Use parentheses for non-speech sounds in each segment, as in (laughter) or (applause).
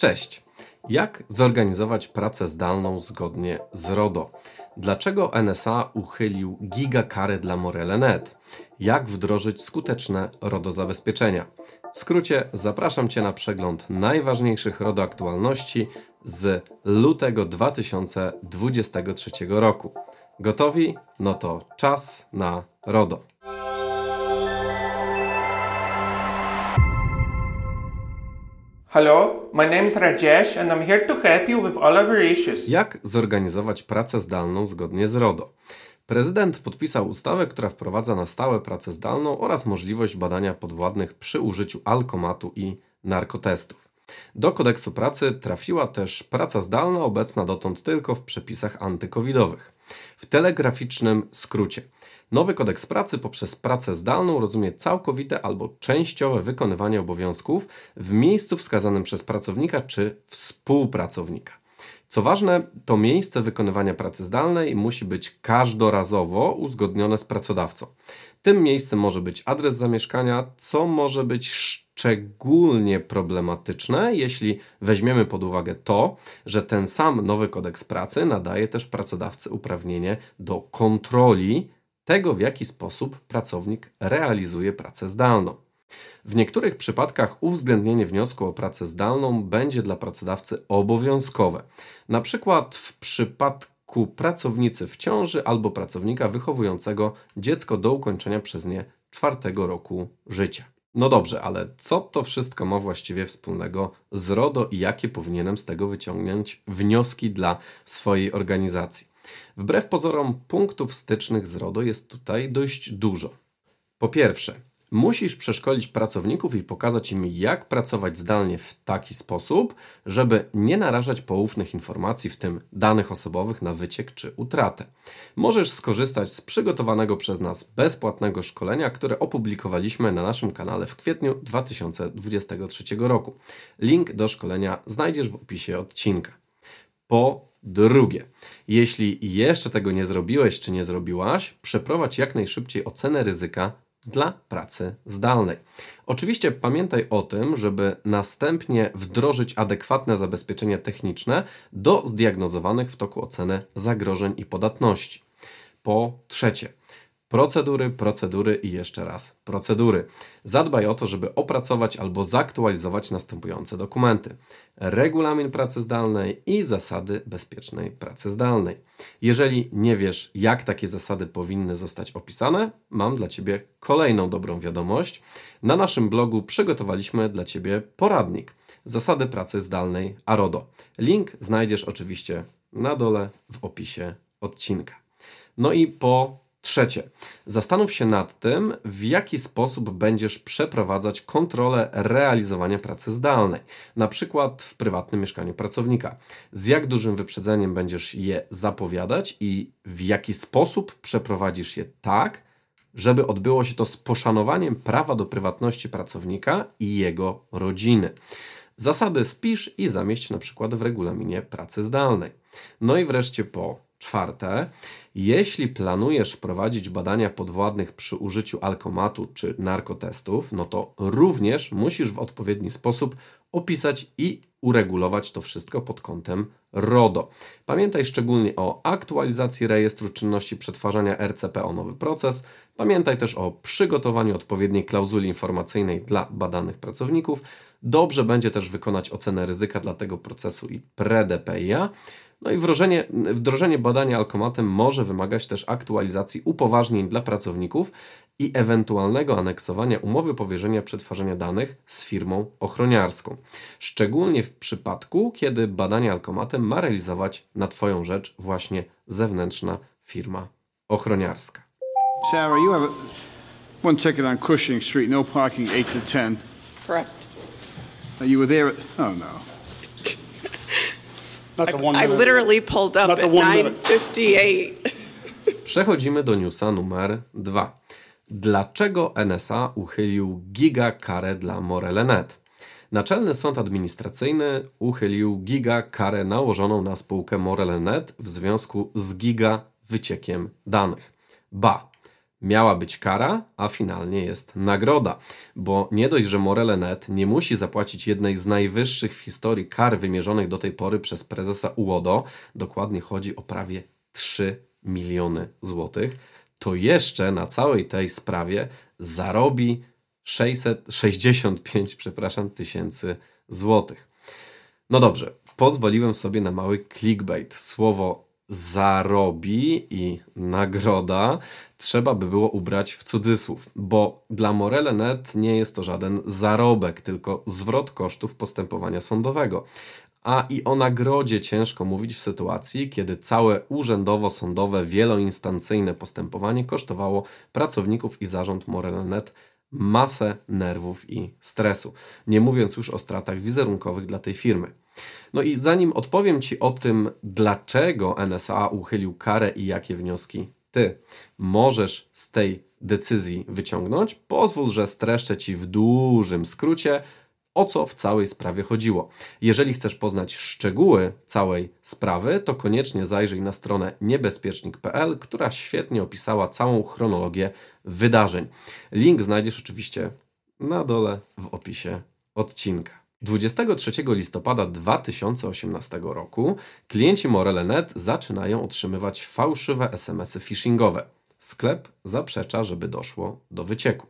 Cześć! Jak zorganizować pracę zdalną zgodnie z RODO? Dlaczego NSA uchylił gigakarę dla Morele.net? Jak wdrożyć skuteczne RODO zabezpieczenia? W skrócie zapraszam Cię na przegląd najważniejszych RODO aktualności z lutego 2023 roku. Gotowi? No to czas na RODO. Hello, my name is Rajesh and I'm here to help you with all of your issues. Jak zorganizować pracę zdalną zgodnie z RODO? Prezydent podpisał ustawę, która wprowadza na stałe pracę zdalną oraz możliwość badania podwładnych przy użyciu alkomatu i narkotestów. Do kodeksu pracy trafiła też praca zdalna obecna dotąd tylko w przepisach antykowidowych. W telegraficznym skrócie. Nowy kodeks pracy poprzez pracę zdalną rozumie całkowite albo częściowe wykonywanie obowiązków w miejscu wskazanym przez pracownika czy współpracownika. Co ważne, to miejsce wykonywania pracy zdalnej musi być każdorazowo uzgodnione z pracodawcą. Tym miejscem może być adres zamieszkania, co może być szczególnie problematyczne, jeśli weźmiemy pod uwagę to, że ten sam nowy kodeks pracy nadaje też pracodawcy uprawnienie do kontroli tego, w jaki sposób pracownik realizuje pracę zdalną. W niektórych przypadkach uwzględnienie wniosku o pracę zdalną będzie dla pracodawcy obowiązkowe. Na przykład w przypadku pracownicy w ciąży albo pracownika wychowującego dziecko do ukończenia przez nie czwartego roku życia. No dobrze, ale co to wszystko ma właściwie wspólnego z RODO i jakie powinienem z tego wyciągnąć wnioski dla swojej organizacji? Wbrew pozorom punktów stycznych z RODO jest tutaj dość dużo. Po pierwsze, musisz przeszkolić pracowników i pokazać im, jak pracować zdalnie w taki sposób, żeby nie narażać poufnych informacji, w tym danych osobowych, na wyciek czy utratę. Możesz skorzystać z przygotowanego przez nas bezpłatnego szkolenia, które opublikowaliśmy na naszym kanale w kwietniu 2023 roku. Link do szkolenia znajdziesz w opisie odcinka. Po drugie, jeśli jeszcze tego nie zrobiłeś czy nie zrobiłaś, przeprowadź jak najszybciej ocenę ryzyka dla pracy zdalnej. Oczywiście pamiętaj o tym, żeby następnie wdrożyć adekwatne zabezpieczenia techniczne do zdiagnozowanych w toku oceny zagrożeń i podatności. Po trzecie, Procedury, procedury i jeszcze raz procedury. Zadbaj o to, żeby opracować albo zaktualizować następujące dokumenty: regulamin pracy zdalnej i zasady bezpiecznej pracy zdalnej. Jeżeli nie wiesz, jak takie zasady powinny zostać opisane, mam dla Ciebie kolejną dobrą wiadomość. Na naszym blogu przygotowaliśmy dla Ciebie poradnik Zasady pracy zdalnej ARODO. Link znajdziesz oczywiście na dole w opisie odcinka. No i po Trzecie, zastanów się nad tym, w jaki sposób będziesz przeprowadzać kontrolę realizowania pracy zdalnej, na przykład w prywatnym mieszkaniu pracownika. Z jak dużym wyprzedzeniem będziesz je zapowiadać i w jaki sposób przeprowadzisz je tak, żeby odbyło się to z poszanowaniem prawa do prywatności pracownika i jego rodziny. Zasady spisz i zamieść na przykład w regulaminie pracy zdalnej. No i wreszcie po Czwarte, jeśli planujesz wprowadzić badania podwładnych przy użyciu alkomatu czy narkotestów, no to również musisz w odpowiedni sposób opisać i uregulować to wszystko pod kątem RODO. Pamiętaj szczególnie o aktualizacji rejestru czynności przetwarzania RCP o nowy proces. Pamiętaj też o przygotowaniu odpowiedniej klauzuli informacyjnej dla badanych pracowników. Dobrze będzie też wykonać ocenę ryzyka dla tego procesu i pre-DPIA. No i wdrożenie, wdrożenie badania alkomatem może wymagać też aktualizacji upoważnień dla pracowników i ewentualnego aneksowania umowy powierzenia przetwarzania danych z firmą ochroniarską. Szczególnie w przypadku, kiedy badanie alkomatem ma realizować na Twoją rzecz właśnie zewnętrzna firma ochroniarska. Sarah, you have a, one ticket on Cushing Street, no parking 8 to 10. Correct. Uh, you were there, at, oh no. Not the one I minute- literally pulled up Not the at one minute. 9:58. (laughs) Przechodzimy do newsa numer 2. Dlaczego NSA uchylił gigakarę dla Morele.net? Naczelny Sąd Administracyjny uchylił gigakarę nałożoną na spółkę Morele.net w związku z giga wyciekiem danych. Ba, Miała być kara, a finalnie jest nagroda, bo nie dość, że Morelenet nie musi zapłacić jednej z najwyższych w historii kar wymierzonych do tej pory przez prezesa UODO, dokładnie chodzi o prawie 3 miliony złotych, to jeszcze na całej tej sprawie zarobi 665 przepraszam, tysięcy złotych. No dobrze, pozwoliłem sobie na mały clickbait. Słowo zarobi i nagroda trzeba by było ubrać w cudzysłów, bo dla Morele Net nie jest to żaden zarobek, tylko zwrot kosztów postępowania sądowego. A i o nagrodzie ciężko mówić w sytuacji, kiedy całe urzędowo-sądowe, wieloinstancyjne postępowanie kosztowało pracowników i zarząd Morel.net masę nerwów i stresu, nie mówiąc już o stratach wizerunkowych dla tej firmy. No i zanim odpowiem Ci o tym, dlaczego NSA uchylił karę i jakie wnioski Ty możesz z tej decyzji wyciągnąć, pozwól, że streszczę Ci w dużym skrócie, o co w całej sprawie chodziło. Jeżeli chcesz poznać szczegóły całej sprawy, to koniecznie zajrzyj na stronę niebezpiecznik.pl, która świetnie opisała całą chronologię wydarzeń. Link znajdziesz oczywiście na dole w opisie odcinka. 23 listopada 2018 roku klienci Morele.net zaczynają otrzymywać fałszywe SMS-y phishingowe. Sklep zaprzecza, żeby doszło do wycieku.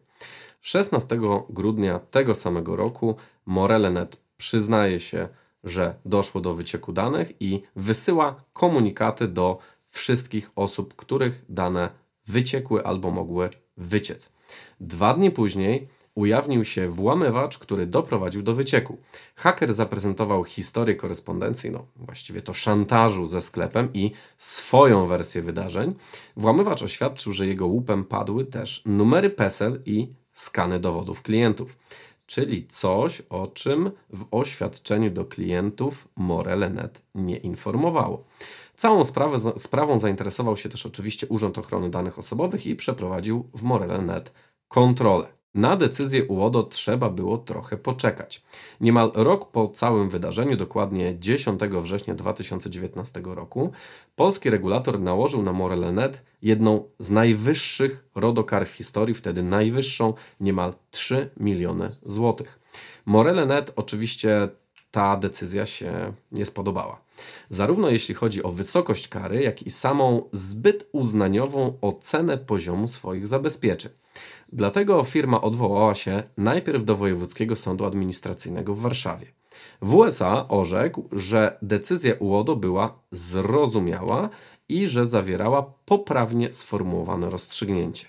16 grudnia tego samego roku Morele.net przyznaje się, że doszło do wycieku danych i wysyła komunikaty do wszystkich osób, których dane wyciekły albo mogły wyciec. Dwa dni później ujawnił się włamywacz, który doprowadził do wycieku. Haker zaprezentował historię korespondencji, no właściwie to szantażu ze sklepem i swoją wersję wydarzeń. Włamywacz oświadczył, że jego łupem padły też numery PESEL i skany dowodów klientów, czyli coś, o czym w oświadczeniu do klientów Morele.net nie informowało. Całą sprawę, sprawą zainteresował się też oczywiście Urząd Ochrony Danych Osobowych i przeprowadził w Morele.net kontrolę. Na decyzję UODO trzeba było trochę poczekać. Niemal rok po całym wydarzeniu, dokładnie 10 września 2019 roku, polski regulator nałożył na Morel.net jedną z najwyższych rodokar w historii, wtedy najwyższą, niemal 3 miliony złotych. Morel.net oczywiście ta decyzja się nie spodobała. Zarówno jeśli chodzi o wysokość kary, jak i samą zbyt uznaniową ocenę poziomu swoich zabezpieczeń. Dlatego firma odwołała się najpierw do Wojewódzkiego Sądu Administracyjnego w Warszawie. W USA orzekł, że decyzja UODO była zrozumiała i że zawierała poprawnie sformułowane rozstrzygnięcie.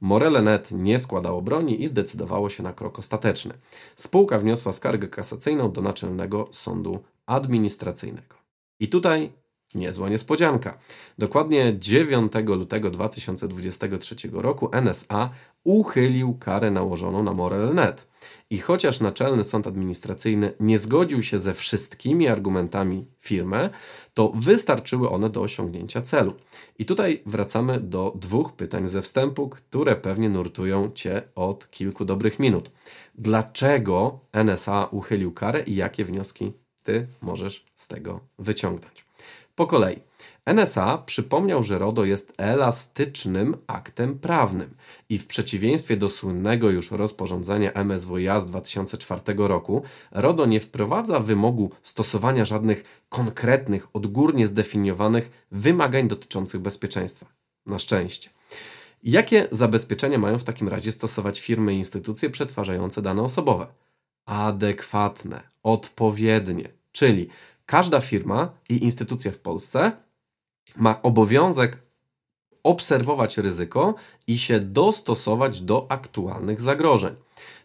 Morele.net nie składało broni i zdecydowało się na krok ostateczny. Spółka wniosła skargę kasacyjną do Naczelnego Sądu Administracyjnego. I tutaj Niezła niespodzianka. Dokładnie 9 lutego 2023 roku NSA uchylił karę nałożoną na Morel.net. I chociaż Naczelny Sąd Administracyjny nie zgodził się ze wszystkimi argumentami firmy, to wystarczyły one do osiągnięcia celu. I tutaj wracamy do dwóch pytań ze wstępu, które pewnie nurtują Cię od kilku dobrych minut. Dlaczego NSA uchylił karę i jakie wnioski Ty możesz z tego wyciągnąć? Po kolei. NSA przypomniał, że RODO jest elastycznym aktem prawnym i w przeciwieństwie do słynnego już rozporządzenia MSWiA z 2004 roku, RODO nie wprowadza wymogu stosowania żadnych konkretnych, odgórnie zdefiniowanych wymagań dotyczących bezpieczeństwa. Na szczęście. Jakie zabezpieczenia mają w takim razie stosować firmy i instytucje przetwarzające dane osobowe? Adekwatne, odpowiednie, czyli każda firma i instytucja w Polsce ma obowiązek obserwować ryzyko i się dostosować do aktualnych zagrożeń.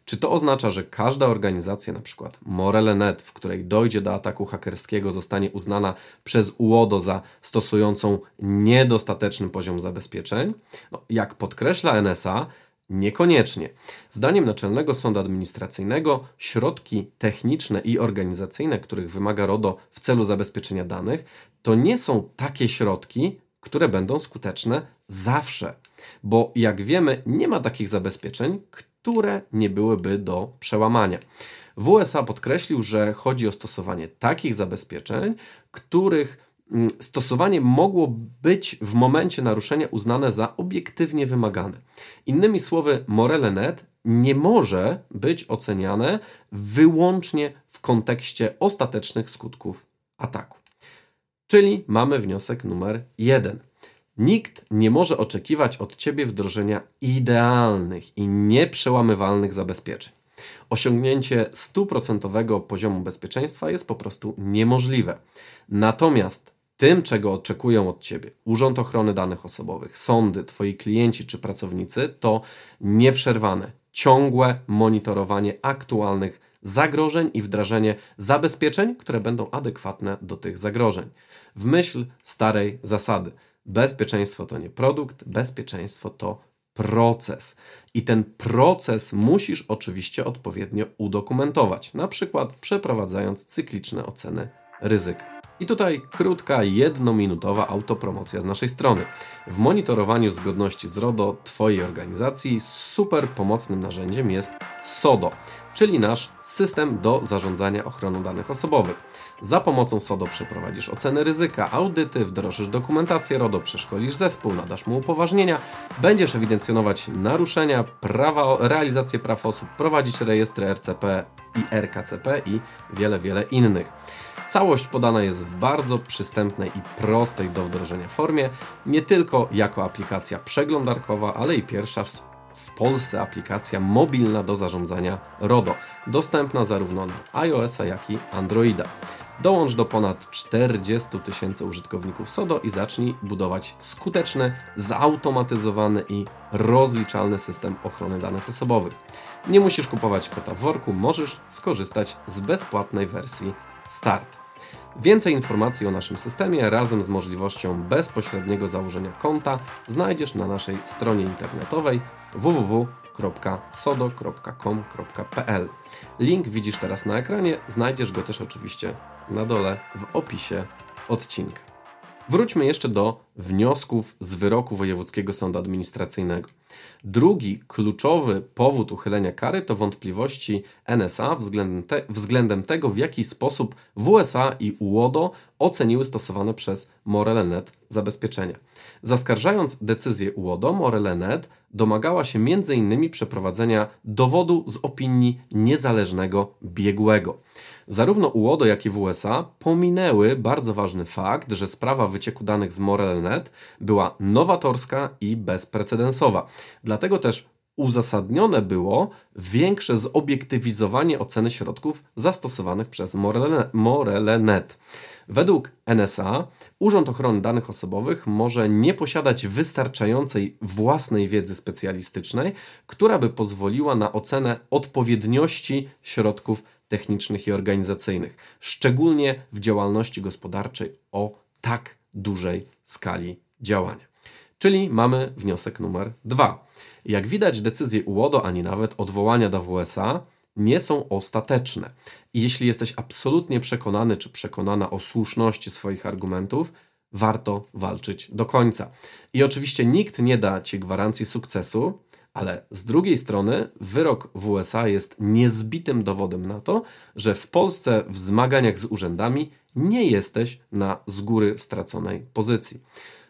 Czy to oznacza, że każda organizacja, na przykład Morele.net, w której dojdzie do ataku hakerskiego, zostanie uznana przez UODO za stosującą niedostateczny poziom zabezpieczeń? No, jak podkreśla NSA, Niekoniecznie. Zdaniem Naczelnego Sądu Administracyjnego środki techniczne i organizacyjne, których wymaga RODO w celu zabezpieczenia danych, to nie są takie środki, które będą skuteczne zawsze. Bo jak wiemy, nie ma takich zabezpieczeń, które nie byłyby do przełamania. W USA podkreślił, że chodzi o stosowanie takich zabezpieczeń, których stosowanie mogło być w momencie naruszenia uznane za obiektywnie wymagane. Innymi słowy, Morele.net nie może być oceniane wyłącznie w kontekście ostatecznych skutków ataku. Czyli mamy wniosek numer jeden. Nikt nie może oczekiwać od ciebie wdrożenia idealnych i nieprzełamywalnych zabezpieczeń. Osiągnięcie stuprocentowego poziomu bezpieczeństwa jest po prostu niemożliwe. Natomiast tym, czego oczekują od ciebie Urząd Ochrony Danych Osobowych, sądy, twoi klienci czy pracownicy, to nieprzerwane, ciągłe monitorowanie aktualnych zagrożeń i wdrażanie zabezpieczeń, które będą adekwatne do tych zagrożeń. W myśl starej zasady: bezpieczeństwo to nie produkt, bezpieczeństwo to proces. I ten proces musisz oczywiście odpowiednio udokumentować, na przykład przeprowadzając cykliczne oceny ryzyka. I tutaj krótka, jednominutowa autopromocja z naszej strony. W monitorowaniu zgodności z RODO Twojej organizacji super pomocnym narzędziem jest SODO, czyli nasz system do zarządzania ochroną danych osobowych. Za pomocą SODO przeprowadzisz oceny ryzyka, audyty, wdrożysz dokumentację RODO, przeszkolisz zespół, nadasz mu upoważnienia, będziesz ewidencjonować naruszenia, prawa, realizację praw osób, prowadzić rejestry RCP i RKCP i wiele, wiele innych. Całość podana jest w bardzo przystępnej i prostej do wdrożenia formie, nie tylko jako aplikacja przeglądarkowa, ale i pierwsza w, w Polsce aplikacja mobilna do zarządzania RODO, dostępna zarówno na iOS-a, jak i Androida. Dołącz do ponad 40 tysięcy użytkowników SODO i zacznij budować skuteczny, zautomatyzowany i rozliczalny system ochrony danych osobowych. Nie musisz kupować kota w worku, możesz skorzystać z bezpłatnej wersji Start. Więcej informacji o naszym systemie razem z możliwością bezpośredniego założenia konta znajdziesz na naszej stronie internetowej www.sodo.com.pl. Link widzisz teraz na ekranie, znajdziesz go też oczywiście na dole w opisie odcinka. Wróćmy jeszcze do wniosków z wyroku Wojewódzkiego Sądu Administracyjnego. Drugi kluczowy powód uchylenia kary to wątpliwości NSA względem, te, względem tego, w jaki sposób WSA i UODO oceniły stosowane przez Morele.net zabezpieczenia. Zaskarżając decyzję UODO, Morele.net domagała się m.in. przeprowadzenia dowodu z opinii niezależnego biegłego. Zarówno UODO, jak i WSA pominęły bardzo ważny fakt, że sprawa wycieku danych z Morel.net była nowatorska i bezprecedensowa. Dlatego też uzasadnione było większe zobiektywizowanie oceny środków zastosowanych przez Morele.net. Według NSA Urząd Ochrony Danych Osobowych może nie posiadać wystarczającej własnej wiedzy specjalistycznej, która by pozwoliła na ocenę odpowiedniości środków technicznych i organizacyjnych, szczególnie w działalności gospodarczej o tak dużej skali działania. Czyli mamy wniosek numer dwa. Jak widać, decyzje UODO ani nawet odwołania do WSA nie są ostateczne. I jeśli jesteś absolutnie przekonany czy przekonana o słuszności swoich argumentów, warto walczyć do końca. I oczywiście nikt nie da ci gwarancji sukcesu, ale z drugiej strony wyrok w USA jest niezbitym dowodem na to, że w Polsce w zmaganiach z urzędami nie jesteś na z góry straconej pozycji.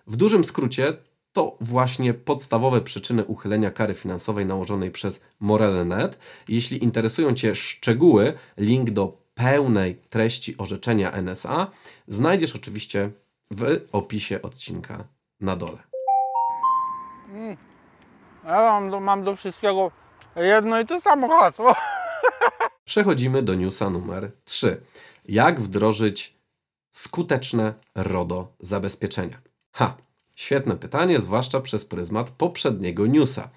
W dużym skrócie to właśnie podstawowe przyczyny uchylenia kary finansowej nałożonej przez Morele.net. Jeśli interesują Cię szczegóły, link do pełnej treści orzeczenia NSA znajdziesz oczywiście w opisie odcinka na dole. Ja mam do, mam do wszystkiego jedno i to samo hasło. (laughs) Przechodzimy do newsa numer 3. Jak wdrożyć skuteczne RODO zabezpieczenia? Ha, świetne pytanie, zwłaszcza przez pryzmat poprzedniego newsa.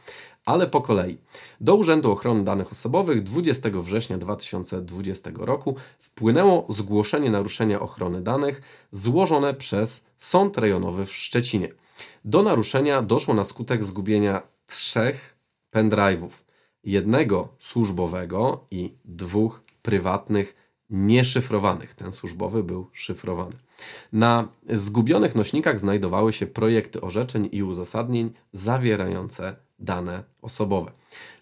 Ale po kolei. Do Urzędu Ochrony Danych Osobowych 20 września 2020 roku wpłynęło zgłoszenie naruszenia ochrony danych złożone przez Sąd Rejonowy w Szczecinie. Do naruszenia doszło na skutek zgubienia trzech pendrive'ów. Jednego służbowego i dwóch prywatnych, nieszyfrowanych. Ten służbowy był szyfrowany. Na zgubionych nośnikach znajdowały się projekty orzeczeń i uzasadnień zawierające dane osobowe.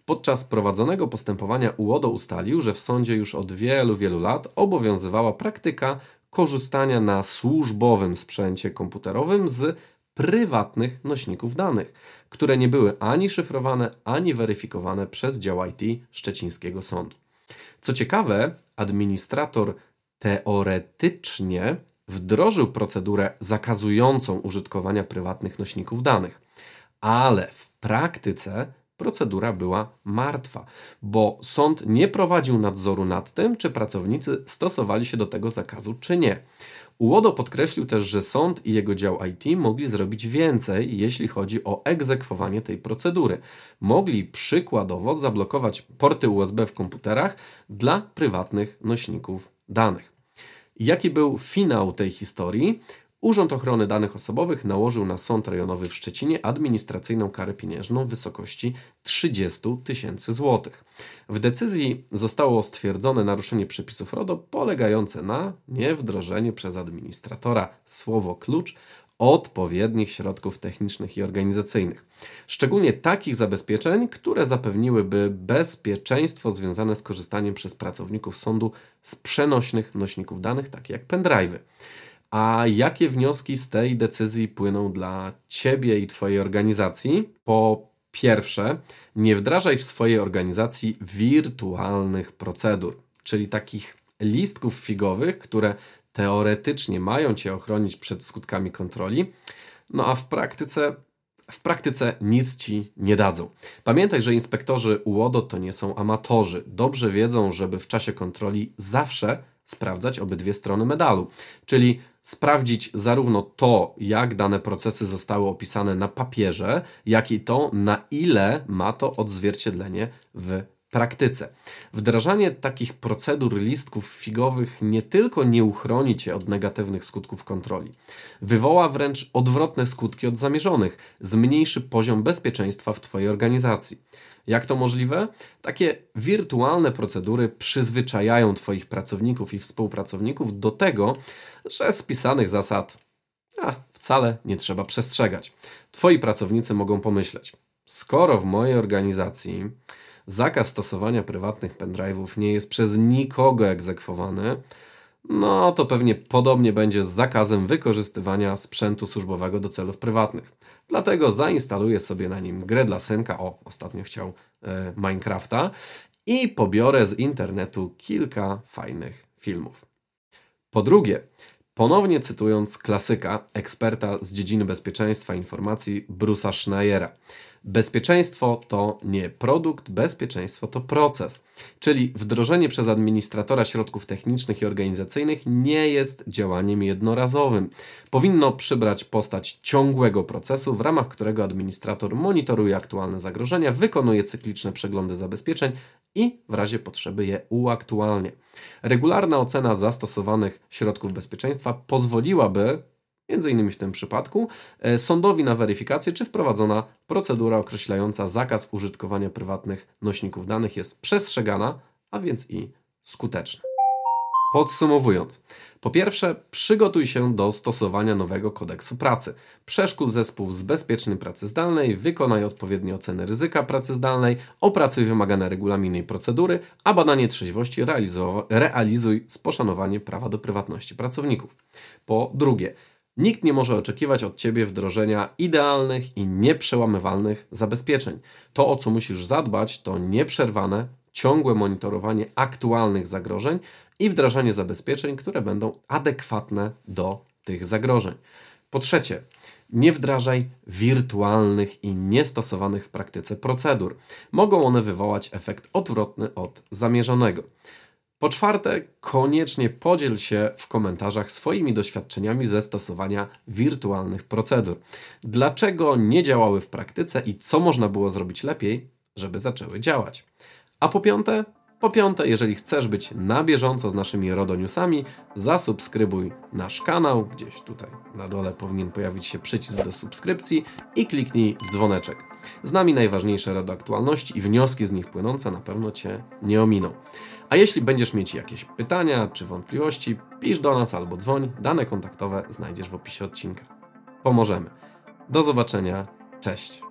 Podczas prowadzonego postępowania UODO ustalił, że w sądzie już od wielu, wielu lat obowiązywała praktyka korzystania na służbowym sprzęcie komputerowym z prywatnych nośników danych, które nie były ani szyfrowane, ani weryfikowane przez dział IT Szczecińskiego Sądu. Co ciekawe, administrator teoretycznie wdrożył procedurę zakazującą użytkowania prywatnych nośników danych, ale w praktyce procedura była martwa, bo sąd nie prowadził nadzoru nad tym, czy pracownicy stosowali się do tego zakazu, czy nie. Ułodo podkreślił też, że sąd i jego dział IT mogli zrobić więcej, jeśli chodzi o egzekwowanie tej procedury. Mogli przykładowo zablokować porty USB w komputerach dla prywatnych nośników danych. Jaki był finał tej historii? Urząd Ochrony Danych Osobowych nałożył na Sąd Rejonowy w Szczecinie administracyjną karę pieniężną w wysokości 30 tysięcy złotych. W decyzji zostało stwierdzone naruszenie przepisów RODO polegające na niewdrożeniu przez administratora słowo klucz odpowiednich środków technicznych i organizacyjnych. Szczególnie takich zabezpieczeń, które zapewniłyby bezpieczeństwo związane z korzystaniem przez pracowników sądu z przenośnych nośników danych, takich jak pendrive'y. A jakie wnioski z tej decyzji płyną dla Ciebie i Twojej organizacji? Po pierwsze, nie wdrażaj w swojej organizacji wirtualnych procedur, czyli takich listków figowych, które teoretycznie mają Cię ochronić przed skutkami kontroli, no a w praktyce w praktyce nic ci nie dadzą. Pamiętaj, że inspektorzy UODO to nie są amatorzy. Dobrze wiedzą, żeby w czasie kontroli zawsze sprawdzać obydwie strony medalu, czyli sprawdzić zarówno to, jak dane procesy zostały opisane na papierze, jak i to, na ile ma to odzwierciedlenie w praktyce. Wdrażanie takich procedur listków figowych nie tylko nie uchroni Cię od negatywnych skutków kontroli, wywoła wręcz odwrotne skutki od zamierzonych, zmniejszy poziom bezpieczeństwa w Twojej organizacji. Jak to możliwe? Takie wirtualne procedury przyzwyczajają Twoich pracowników i współpracowników do tego, że spisanych zasad a, wcale nie trzeba przestrzegać. Twoi pracownicy mogą pomyśleć, skoro w mojej organizacji zakaz stosowania prywatnych pendrive'ów nie jest przez nikogo egzekwowany, no to pewnie podobnie będzie z zakazem wykorzystywania sprzętu służbowego do celów prywatnych. Dlatego zainstaluję sobie na nim grę dla synka, o, ostatnio chciał e, Minecrafta i pobiorę z internetu kilka fajnych filmów. Po drugie, ponownie cytując klasyka, eksperta z dziedziny bezpieczeństwa informacji Bruce'a Schneiera – Bezpieczeństwo to nie produkt, bezpieczeństwo to proces. Czyli wdrożenie przez administratora środków technicznych i organizacyjnych nie jest działaniem jednorazowym. Powinno przybrać postać ciągłego procesu, w ramach którego administrator monitoruje aktualne zagrożenia, wykonuje cykliczne przeglądy zabezpieczeń i w razie potrzeby je uaktualnia. Regularna ocena zastosowanych środków bezpieczeństwa pozwoliłaby między innymi w tym przypadku, e, sądowi na weryfikację, czy wprowadzona procedura określająca zakaz użytkowania prywatnych nośników danych jest przestrzegana, a więc i skuteczna. Podsumowując, po pierwsze, przygotuj się do stosowania nowego kodeksu pracy. Przeszkól zespół z bezpiecznej pracy zdalnej, wykonaj odpowiednie oceny ryzyka pracy zdalnej, opracuj wymagane regulaminy i procedury, a badanie trzeźwości realizuj z poszanowaniem prawa do prywatności pracowników. Po drugie, Nikt nie może oczekiwać od ciebie wdrożenia idealnych i nieprzełamywalnych zabezpieczeń. To, o co musisz zadbać, to nieprzerwane, ciągłe monitorowanie aktualnych zagrożeń i wdrażanie zabezpieczeń, które będą adekwatne do tych zagrożeń. Po trzecie, nie wdrażaj wirtualnych i niestosowanych w praktyce procedur. Mogą one wywołać efekt odwrotny od zamierzonego. Po czwarte, koniecznie podziel się w komentarzach swoimi doświadczeniami ze stosowania wirtualnych procedur. Dlaczego nie działały w praktyce i co można było zrobić lepiej, żeby zaczęły działać. A po piąte, po piąte, jeżeli chcesz być na bieżąco z naszymi RODO Newsami, zasubskrybuj nasz kanał. Gdzieś tutaj na dole powinien pojawić się przycisk do subskrypcji i kliknij dzwoneczek. Z nami najważniejsze RODO aktualności i wnioski z nich płynące na pewno Cię nie ominą. A jeśli będziesz mieć jakieś pytania czy wątpliwości, pisz do nas albo dzwoń. Dane kontaktowe znajdziesz w opisie odcinka. Pomożemy. Do zobaczenia. Cześć.